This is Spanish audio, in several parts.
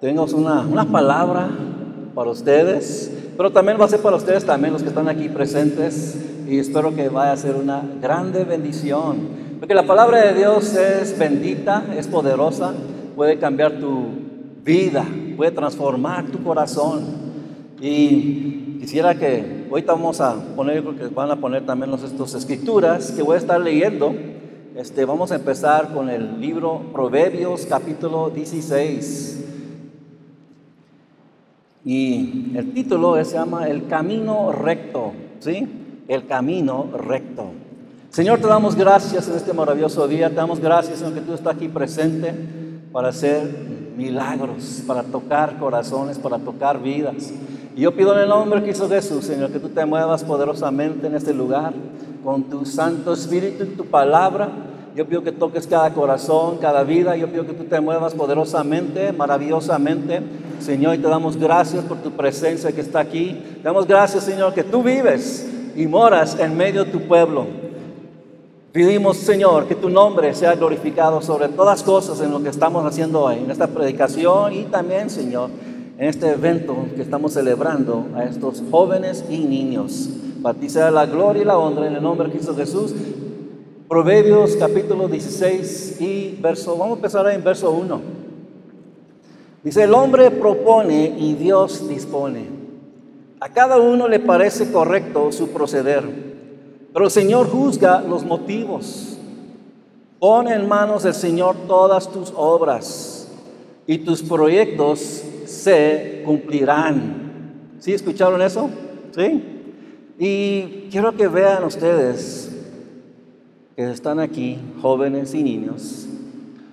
tenemos una, una palabra para ustedes, pero también va a ser para ustedes también los que están aquí presentes y espero que vaya a ser una grande bendición, porque la palabra de Dios es bendita, es poderosa, puede cambiar tu vida, puede transformar tu corazón y quisiera que ahorita vamos a poner, creo que van a poner también los, estos escrituras que voy a estar leyendo. Este, vamos a empezar con el libro Proverbios capítulo 16. Y el título se llama El camino recto, ¿sí? El camino recto. Señor, te damos gracias en este maravilloso día, te damos gracias en que tú estás aquí presente para hacer milagros, para tocar corazones, para tocar vidas. Y yo pido en el nombre hizo Jesús, Señor, que tú te muevas poderosamente en este lugar con tu Santo Espíritu y tu palabra yo pido que toques cada corazón, cada vida. Yo pido que tú te muevas poderosamente, maravillosamente. Señor, y te damos gracias por tu presencia que está aquí. Te damos gracias, Señor, que tú vives y moras en medio de tu pueblo. Pedimos, Señor, que tu nombre sea glorificado sobre todas cosas en lo que estamos haciendo hoy, en esta predicación y también, Señor, en este evento que estamos celebrando a estos jóvenes y niños. Para ti sea la gloria y la honra en el nombre de Cristo Jesús. Proverbios capítulo 16 y verso, vamos a empezar en verso 1. Dice, el hombre propone y Dios dispone. A cada uno le parece correcto su proceder, pero el Señor juzga los motivos. Pon en manos del Señor todas tus obras y tus proyectos se cumplirán. ¿Sí escucharon eso? ¿Sí? Y quiero que vean ustedes que están aquí, jóvenes y niños,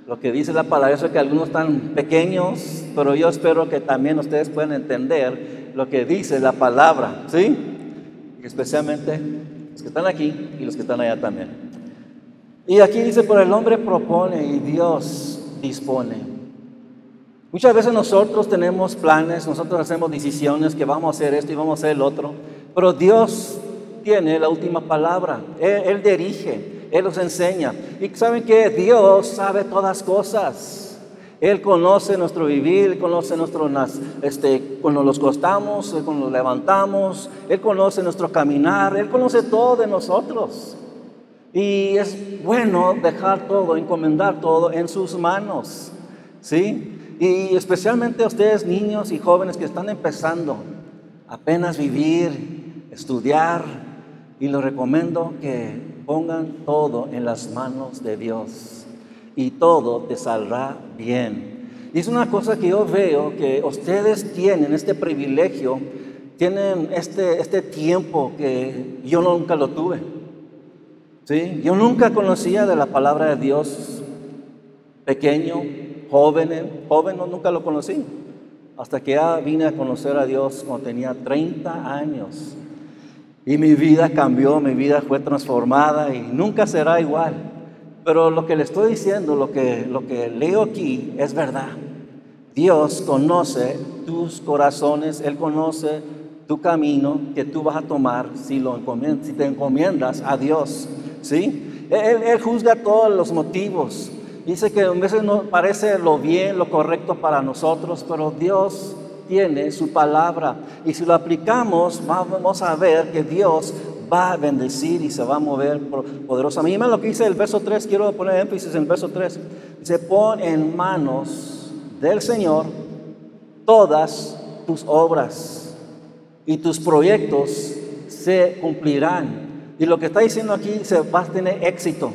lo que dice la palabra es que algunos están pequeños, pero yo espero que también ustedes puedan entender lo que dice la palabra, ¿sí? Especialmente los que están aquí y los que están allá también. Y aquí dice, por el hombre propone y Dios dispone. Muchas veces nosotros tenemos planes, nosotros hacemos decisiones que vamos a hacer esto y vamos a hacer el otro, pero Dios tiene la última palabra, Él, él dirige. Él nos enseña. Y saben que Dios sabe todas cosas. Él conoce nuestro vivir, conoce nuestro, este, cuando nos costamos, cuando nos levantamos, Él conoce nuestro caminar, Él conoce todo de nosotros. Y es bueno dejar todo, encomendar todo en sus manos. ¿Sí? Y especialmente a ustedes, niños y jóvenes que están empezando apenas vivir, estudiar, y les recomiendo que pongan todo en las manos de Dios y todo te saldrá bien. Y es una cosa que yo veo que ustedes tienen este privilegio, tienen este, este tiempo que yo nunca lo tuve. ¿Sí? Yo nunca conocía de la palabra de Dios pequeño, joven, joven nunca lo conocí. Hasta que ya vine a conocer a Dios cuando tenía 30 años. Y mi vida cambió, mi vida fue transformada y nunca será igual. Pero lo que le estoy diciendo, lo que, lo que leo aquí es verdad. Dios conoce tus corazones, Él conoce tu camino que tú vas a tomar si, lo te encomiendas a Dios. ¿sí? Él, él juzga todos los motivos. Dice que a veces no parece lo bien, lo correcto para nosotros, pero Dios tiene su palabra. Y si lo aplicamos, vamos a ver que Dios va a bendecir y se va a mover poderosamente. Mira lo que dice el verso 3, quiero poner énfasis en el verso 3. Se pon en manos del Señor todas tus obras y tus proyectos se cumplirán. Y lo que está diciendo aquí, se va a tener éxito.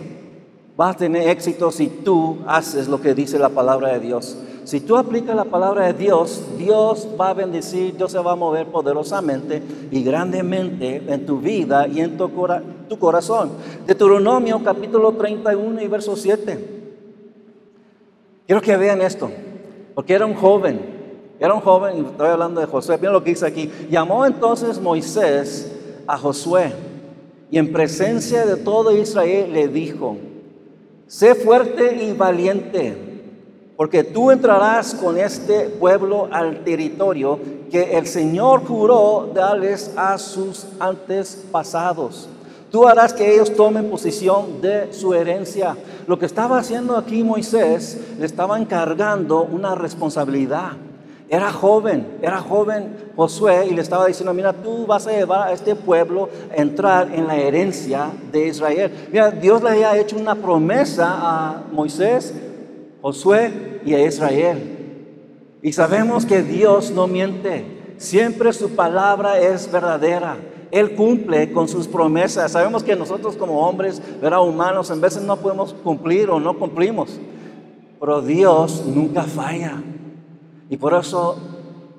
Vas a tener éxito si tú haces lo que dice la palabra de Dios. Si tú aplicas la palabra de Dios, Dios va a bendecir, Dios se va a mover poderosamente y grandemente en tu vida y en tu, tu corazón. Deuteronomio capítulo 31 y verso 7. Quiero que vean esto, porque era un joven, era un joven, y estoy hablando de Josué, miren lo que dice aquí. Llamó entonces Moisés a Josué y en presencia de todo Israel le dijo, sé fuerte y valiente porque tú entrarás con este pueblo al territorio que el Señor juró darles a sus antepasados. Tú harás que ellos tomen posesión de su herencia. Lo que estaba haciendo aquí Moisés, le estaba encargando una responsabilidad. Era joven, era joven Josué y le estaba diciendo, mira, tú vas a llevar a este pueblo a entrar en la herencia de Israel. Mira, Dios le había hecho una promesa a Moisés, Josué y a Israel. Y sabemos que Dios no miente, siempre su palabra es verdadera. Él cumple con sus promesas. Sabemos que nosotros como hombres, ¿verdad? humanos, en veces no podemos cumplir o no cumplimos. Pero Dios nunca falla. Y por eso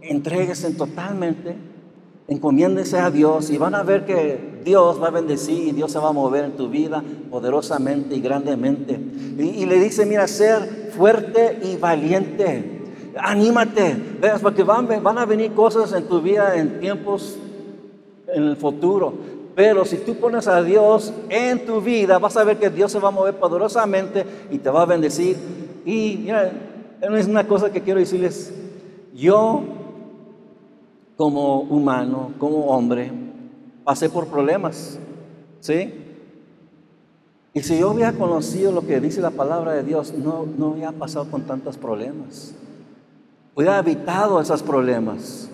entreguesen totalmente, encomiéndese a Dios y van a ver que Dios va a bendecir y Dios se va a mover en tu vida poderosamente y grandemente. Y, le dice, mira, ser fuerte y valiente. Anímate, veas, porque van, a venir cosas en tu vida en tiempos en el futuro. Pero si tú pones a Dios en tu vida, vas a ver que Dios se va a mover poderosamente y te va a bendecir. Y mira, es una cosa que quiero decirles yo, como humano, como hombre, pasé por problemas, ¿sí? Y si yo hubiera conocido lo que dice la palabra de Dios, no, no hubiera pasado con tantos problemas. Hubiera evitado esos problemas,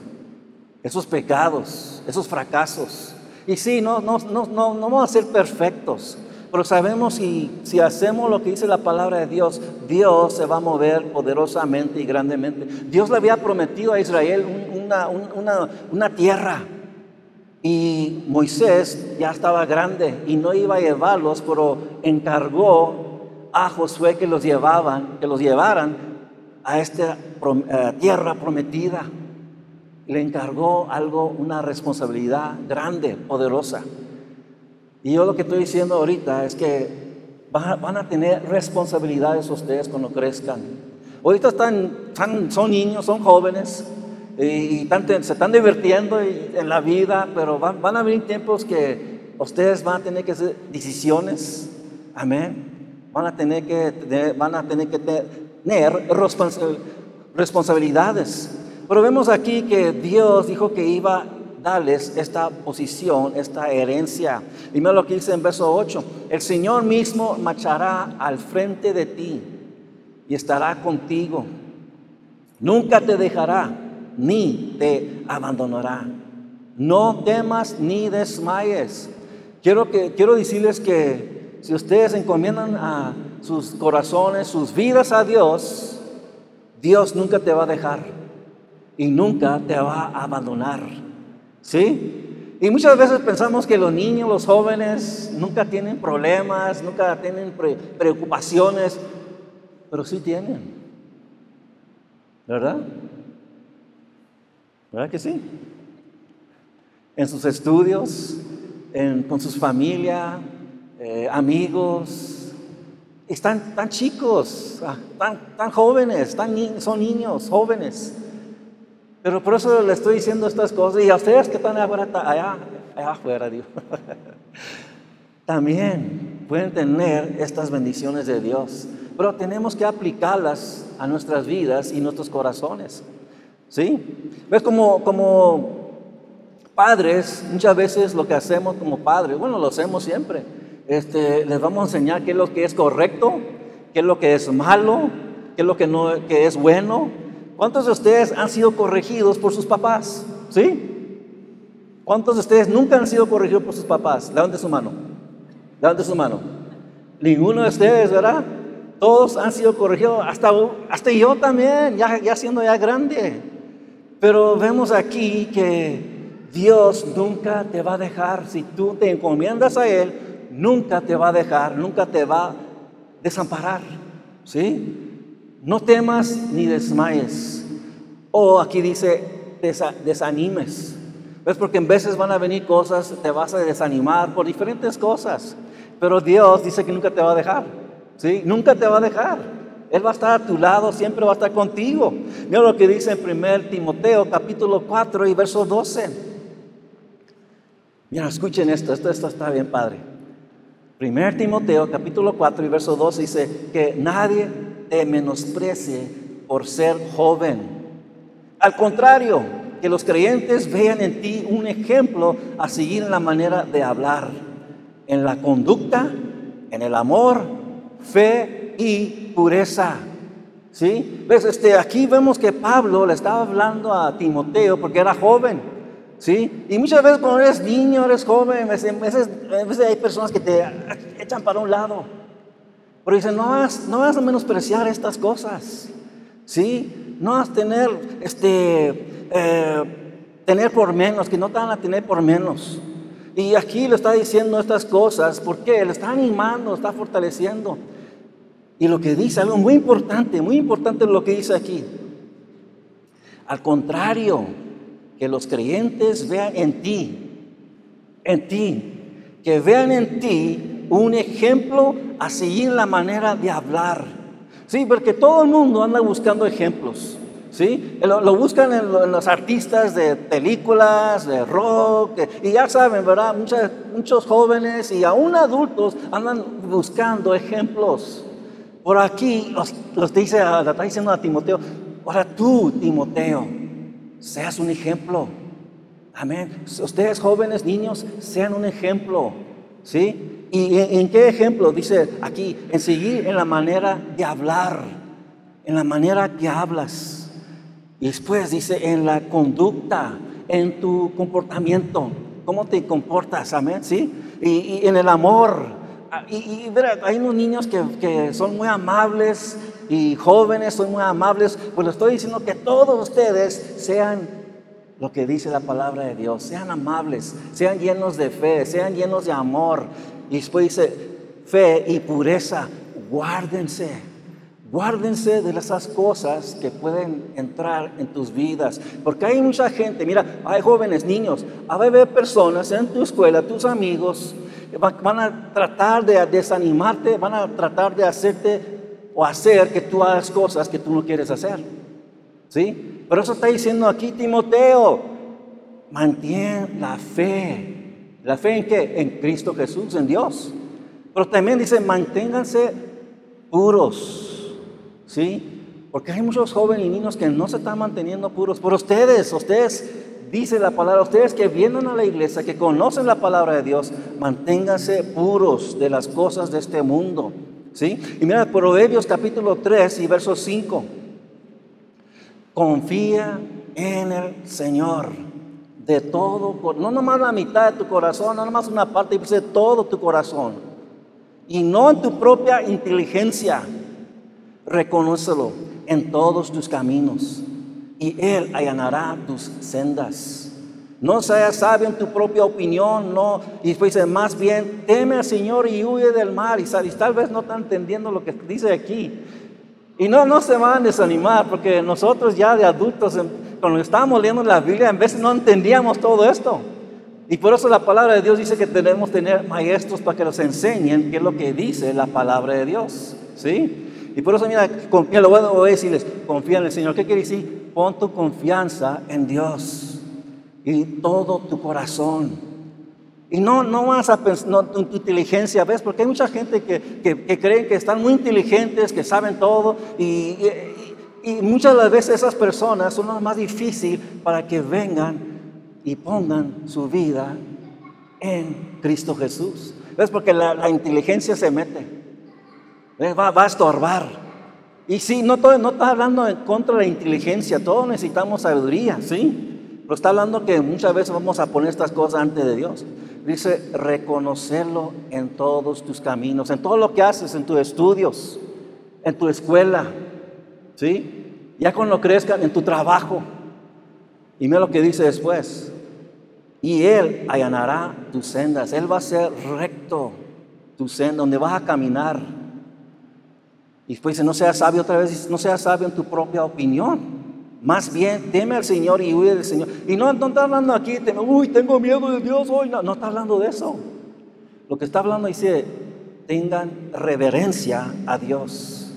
esos pecados, esos fracasos. Y sí, no, no, no, no, no vamos a ser perfectos, pero sabemos si, si hacemos lo que dice la palabra de Dios, Dios se va a mover poderosamente y grandemente. Dios le había prometido a Israel una, una, una tierra. Y Moisés ya estaba grande y no iba a llevarlos, pero encargó a Josué que los llevaban, que los llevaran a esta eh, tierra prometida. Le encargó algo, una responsabilidad grande, poderosa. Y yo lo que estoy diciendo ahorita es que van a, tener responsabilidades ustedes cuando crezcan. Ahorita están, son niños, son jóvenes y, se están divirtiendo en la vida, pero van, a venir tiempos que ustedes van a tener que hacer decisiones. Amén. Van a tener que, van a tener, que tener responsabilidades. Pero vemos aquí que Dios dijo que iba darles esta posición, esta herencia. Dime lo que dice en verso 8. El Señor mismo marchará al frente de ti y estará contigo. Nunca te dejará ni te abandonará. No temas ni desmayes. Quiero, que, quiero decirles que si ustedes encomiendan a sus corazones, sus vidas a Dios, Dios nunca te va a dejar y nunca te va a abandonar. ¿Sí? Y muchas veces pensamos que los niños, los jóvenes, nunca tienen problemas, nunca tienen preocupaciones, pero sí tienen. ¿Verdad? ¿Verdad que sí? En sus estudios, con sus familias, eh, amigos, están tan chicos, ah, tan, jóvenes, tan, son niños, jóvenes. Pero por eso le estoy diciendo estas cosas. Y a ustedes que están allá, allá, allá afuera, también pueden tener estas bendiciones de Dios. Pero tenemos que aplicarlas a nuestras vidas y nuestros corazones. ¿Sí? ¿Ves como, como padres, muchas veces lo que hacemos como padres, bueno, lo hacemos siempre. Este, les vamos a enseñar qué es lo que es correcto, qué es lo que es malo, qué es lo que, no, que es bueno, ¿Cuántos de ustedes han sido corregidos por sus papás? ¿Sí? ¿Cuántos de ustedes nunca han sido corregidos por sus papás? Levante su mano. Levante su mano. Ninguno de ustedes, ¿verdad? Todos han sido corregidos, hasta, hasta yo también, ya, ya siendo ya grande. Pero vemos aquí que Dios nunca te va a dejar, si tú te encomiendas a Él, nunca te va a dejar, nunca te va a desamparar. ¿Sí? No temas ni desmayes. O aquí dice, desanimes. ¿Ves? Porque en veces van a venir cosas, te vas a desanimar por diferentes cosas. Pero Dios dice que nunca te va a dejar. ¿Sí? Nunca te va a dejar. Él va a estar a tu lado, siempre va a estar contigo. Mira lo que dice en 1 Timoteo capítulo 4 y verso 12. Mira, escuchen esto, esto, está bien padre. 1 Timoteo capítulo 4 y verso 12 dice que nadie te menosprecie por ser joven. Al contrario, que los creyentes vean en ti un ejemplo a seguir en la manera de hablar, en la conducta, en el amor, fe y pureza. ¿Sí? ¿Ves? Este, aquí vemos que Pablo le estaba hablando a Timoteo porque era joven. ¿Sí? Y muchas veces cuando eres niño, eres joven, a veces, hay personas que te echan para un lado. Pero dicen, no vas, no vas a menospreciar estas cosas. ¿Sí? No vas a tener, este, eh, tener por menos, que no te van a tener por menos. Y aquí le está diciendo estas cosas, ¿por qué? Le está animando, está fortaleciendo. Y lo que dice, algo muy importante, muy importante lo que dice aquí. Al contrario, que los creyentes vean en ti, en ti, que vean en ti un ejemplo a seguir la manera de hablar. Sí, porque todo el mundo anda buscando ejemplos. ¿Sí? Lo, buscan en, los artistas de películas, de rock, y ya saben, ¿verdad? muchos jóvenes y aún adultos andan buscando ejemplos. Por aquí los, dice, le está diciendo a Timoteo, ahora tú, Timoteo, seas un ejemplo. Amén. Ustedes jóvenes, niños, sean un ejemplo. ¿Sí? ¿Y en, qué ejemplo? Dice aquí, en seguir en la manera de hablar, en la manera que hablas. Y después dice, en la conducta, en tu comportamiento, cómo te comportas, amén, ¿sí? y en el amor, Ah, y, y hay unos niños que, que, son muy amables y jóvenes son muy amables. Pues les estoy diciendo que todos ustedes sean lo que dice la palabra de Dios. Sean amables, sean llenos de fe, sean llenos de amor. Y después dice fe y pureza. Guárdense. Guárdense de esas cosas que pueden entrar en tus vidas. Porque hay mucha gente, mira, hay jóvenes, niños, hay personas en tu escuela, tus amigos, van a tratar de desanimarte, van a tratar de hacerte o hacer que tú hagas cosas que tú no quieres hacer. ¿Sí? Pero eso está diciendo aquí Timoteo, mantén la fe. ¿La fe en? En Cristo Jesús, en Dios. Pero también dice, manténganse puros. ¿Sí? Porque hay muchos jóvenes y niños que no se están manteniendo puros. Por ustedes, ustedes dice la palabra, ustedes que vienen a la iglesia, que conocen la palabra de Dios, manténganse puros de las cosas de este mundo. ¿Sí? Y mira, Proverbios capítulo 3 y verso 5. Confía en el Señor de todo, no nomás la mitad de tu corazón, no nomás una parte, de todo tu corazón. Y no en tu propia inteligencia. Reconócelo en todos tus caminos y Él allanará tus sendas. No seas sabio en tu propia opinión, no. Y después dice, más bien, teme al Señor y huye del mal. Y, tal vez no están entendiendo lo que dice aquí. Y no, no se van a desanimar, porque nosotros ya de adultos, cuando estábamos leyendo la Biblia, en veces no entendíamos todo esto. Y por eso la palabra de Dios dice que tenemos que tener maestros para que nos enseñen qué es lo que dice la palabra de Dios. ¿Sí? Y por eso, mira, confía, lo voy a decirles, confía en el Señor. ¿Qué quiere decir? Pon tu confianza en Dios y todo tu corazón. Y no, no vas a pensar en tu inteligencia, ¿ves? Porque hay mucha gente que, que, creen que están muy inteligentes, que saben todo, y, y, muchas de las veces esas personas son las más difíciles para que vengan y pongan su vida en Cristo Jesús. ¿Ves? Porque la, inteligencia se mete, va, va a estorbar. Y sí, no, todo, está hablando en contra de la inteligencia, todos necesitamos sabiduría, ¿sí? Pero está hablando que muchas veces vamos a poner estas cosas ante de Dios. Dice, reconocerlo en todos tus caminos, en todo lo que haces, en tus estudios, en tu escuela, ¿sí? Ya cuando crezcan, en tu trabajo. Y mira lo que dice después. Y Él allanará tus sendas, Él va a ser recto tu senda, donde vas a caminar. Y después dice, no seas sabio otra vez, no seas sabio en tu propia opinión. Más bien, teme al Señor y huye del Señor. Y no, no está hablando aquí, uy, tengo miedo de Dios hoy. No, no está hablando de eso. Lo que está hablando dice, tengan reverencia a Dios.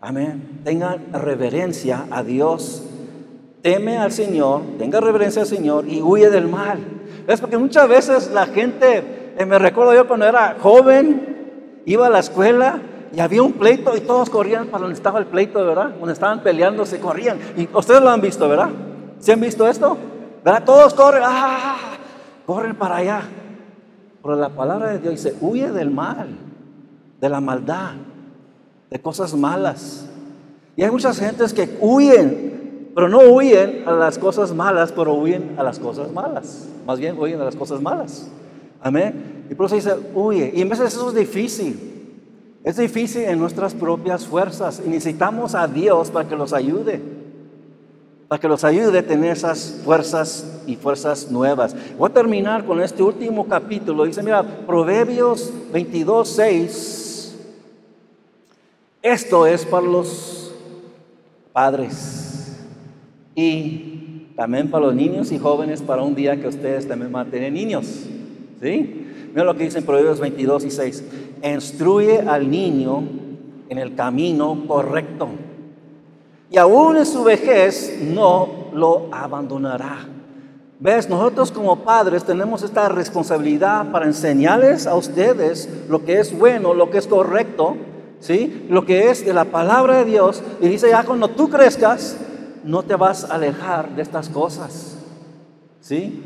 Amén. Tengan reverencia a Dios. Teme al Señor, tenga reverencia al Señor y huye del mal. Es porque muchas veces la gente, eh, me recuerdo yo cuando era joven, iba a la escuela y había un pleito y todos corrían para donde estaba el pleito, ¿verdad? Donde estaban peleando, se corrían. Y ustedes lo han visto, ¿verdad? ¿Se han visto esto? ¿Verdad? Todos corren, ¡ah! Corren para allá. Pero la palabra de Dios dice, huye del mal, de la maldad, de cosas malas. Y hay muchas gentes que huyen, pero no huyen a las cosas malas, pero huyen a las cosas malas. Más bien huyen a las cosas malas. Amén. Y por eso dice, huye. Y en veces eso es difícil. Es difícil en nuestras propias fuerzas y necesitamos a Dios para que los ayude. Para que los ayude a tener esas fuerzas y fuerzas nuevas. Voy a terminar con este último capítulo. Dice, mira, Proverbios 22, 6. Esto es para los padres y también para los niños y jóvenes para un día que ustedes también van a tener niños. ¿Sí? Mira lo que dice Proverbios 22 y 6. Instruye al niño en el camino correcto. Y aún en su vejez no lo abandonará. ¿Ves? Nosotros como padres tenemos esta responsabilidad para enseñarles a ustedes lo que es bueno, lo que es correcto, ¿sí? Lo que es de la palabra de Dios. Y dice, ya cuando tú crezcas, no te vas a alejar de estas cosas, ¿sí?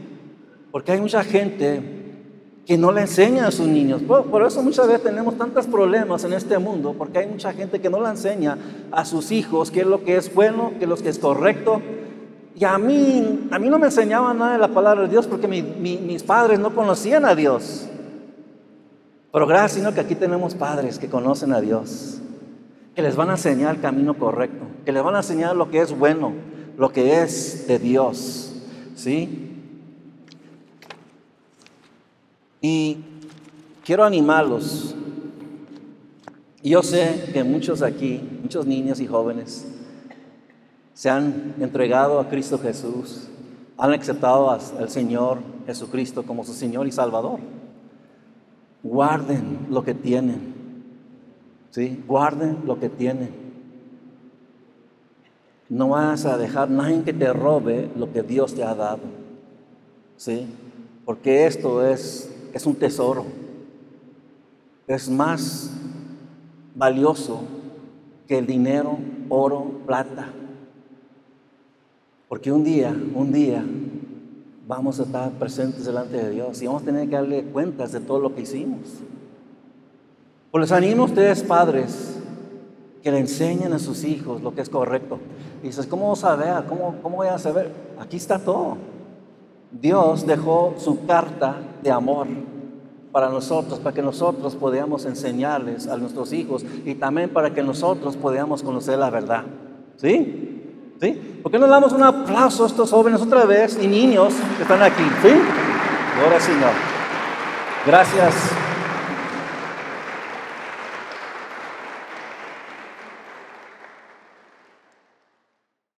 Porque hay mucha gente que no le enseña a sus niños. Por, eso muchas veces tenemos tantos problemas en este mundo, porque hay mucha gente que no le enseña a sus hijos qué es lo que es bueno, qué es lo que es correcto. Y a mí, a mí no me enseñaban nada de la palabra de Dios porque mis padres no conocían a Dios. Pero gracias, sino que aquí tenemos padres que conocen a Dios, que les van a enseñar el camino correcto, que les van a enseñar lo que es bueno, lo que es de Dios. ¿Sí? Y quiero animarlos. Yo sé que muchos aquí, muchos niños y jóvenes, se han entregado a Cristo Jesús, han aceptado al Señor Jesucristo como su Señor y Salvador. Guarden lo que tienen, ¿sí? Guarden lo que tienen. No vas a dejar nadie que te robe lo que Dios te ha dado, ¿sí? Porque esto es es un tesoro. Es más valioso que el dinero, oro, plata. Porque un día, un día, vamos a estar presentes delante de Dios y vamos a tener que darle cuentas de todo lo que hicimos. Pues les animo a ustedes, padres, que le enseñen a sus hijos lo que es correcto. Y dices, ¿cómo vas a? ¿Cómo, ¿Cómo voy a saber? Aquí está todo. Dios dejó su carta de amor para nosotros, para que nosotros podamos enseñarles a nuestros hijos y también para que nosotros podamos conocer la verdad. ¿Sí? ¿Sí? ¿Por qué no damos un aplauso a estos jóvenes otra vez y niños que están aquí? ¿Sí? Ahora Señor. Gracias.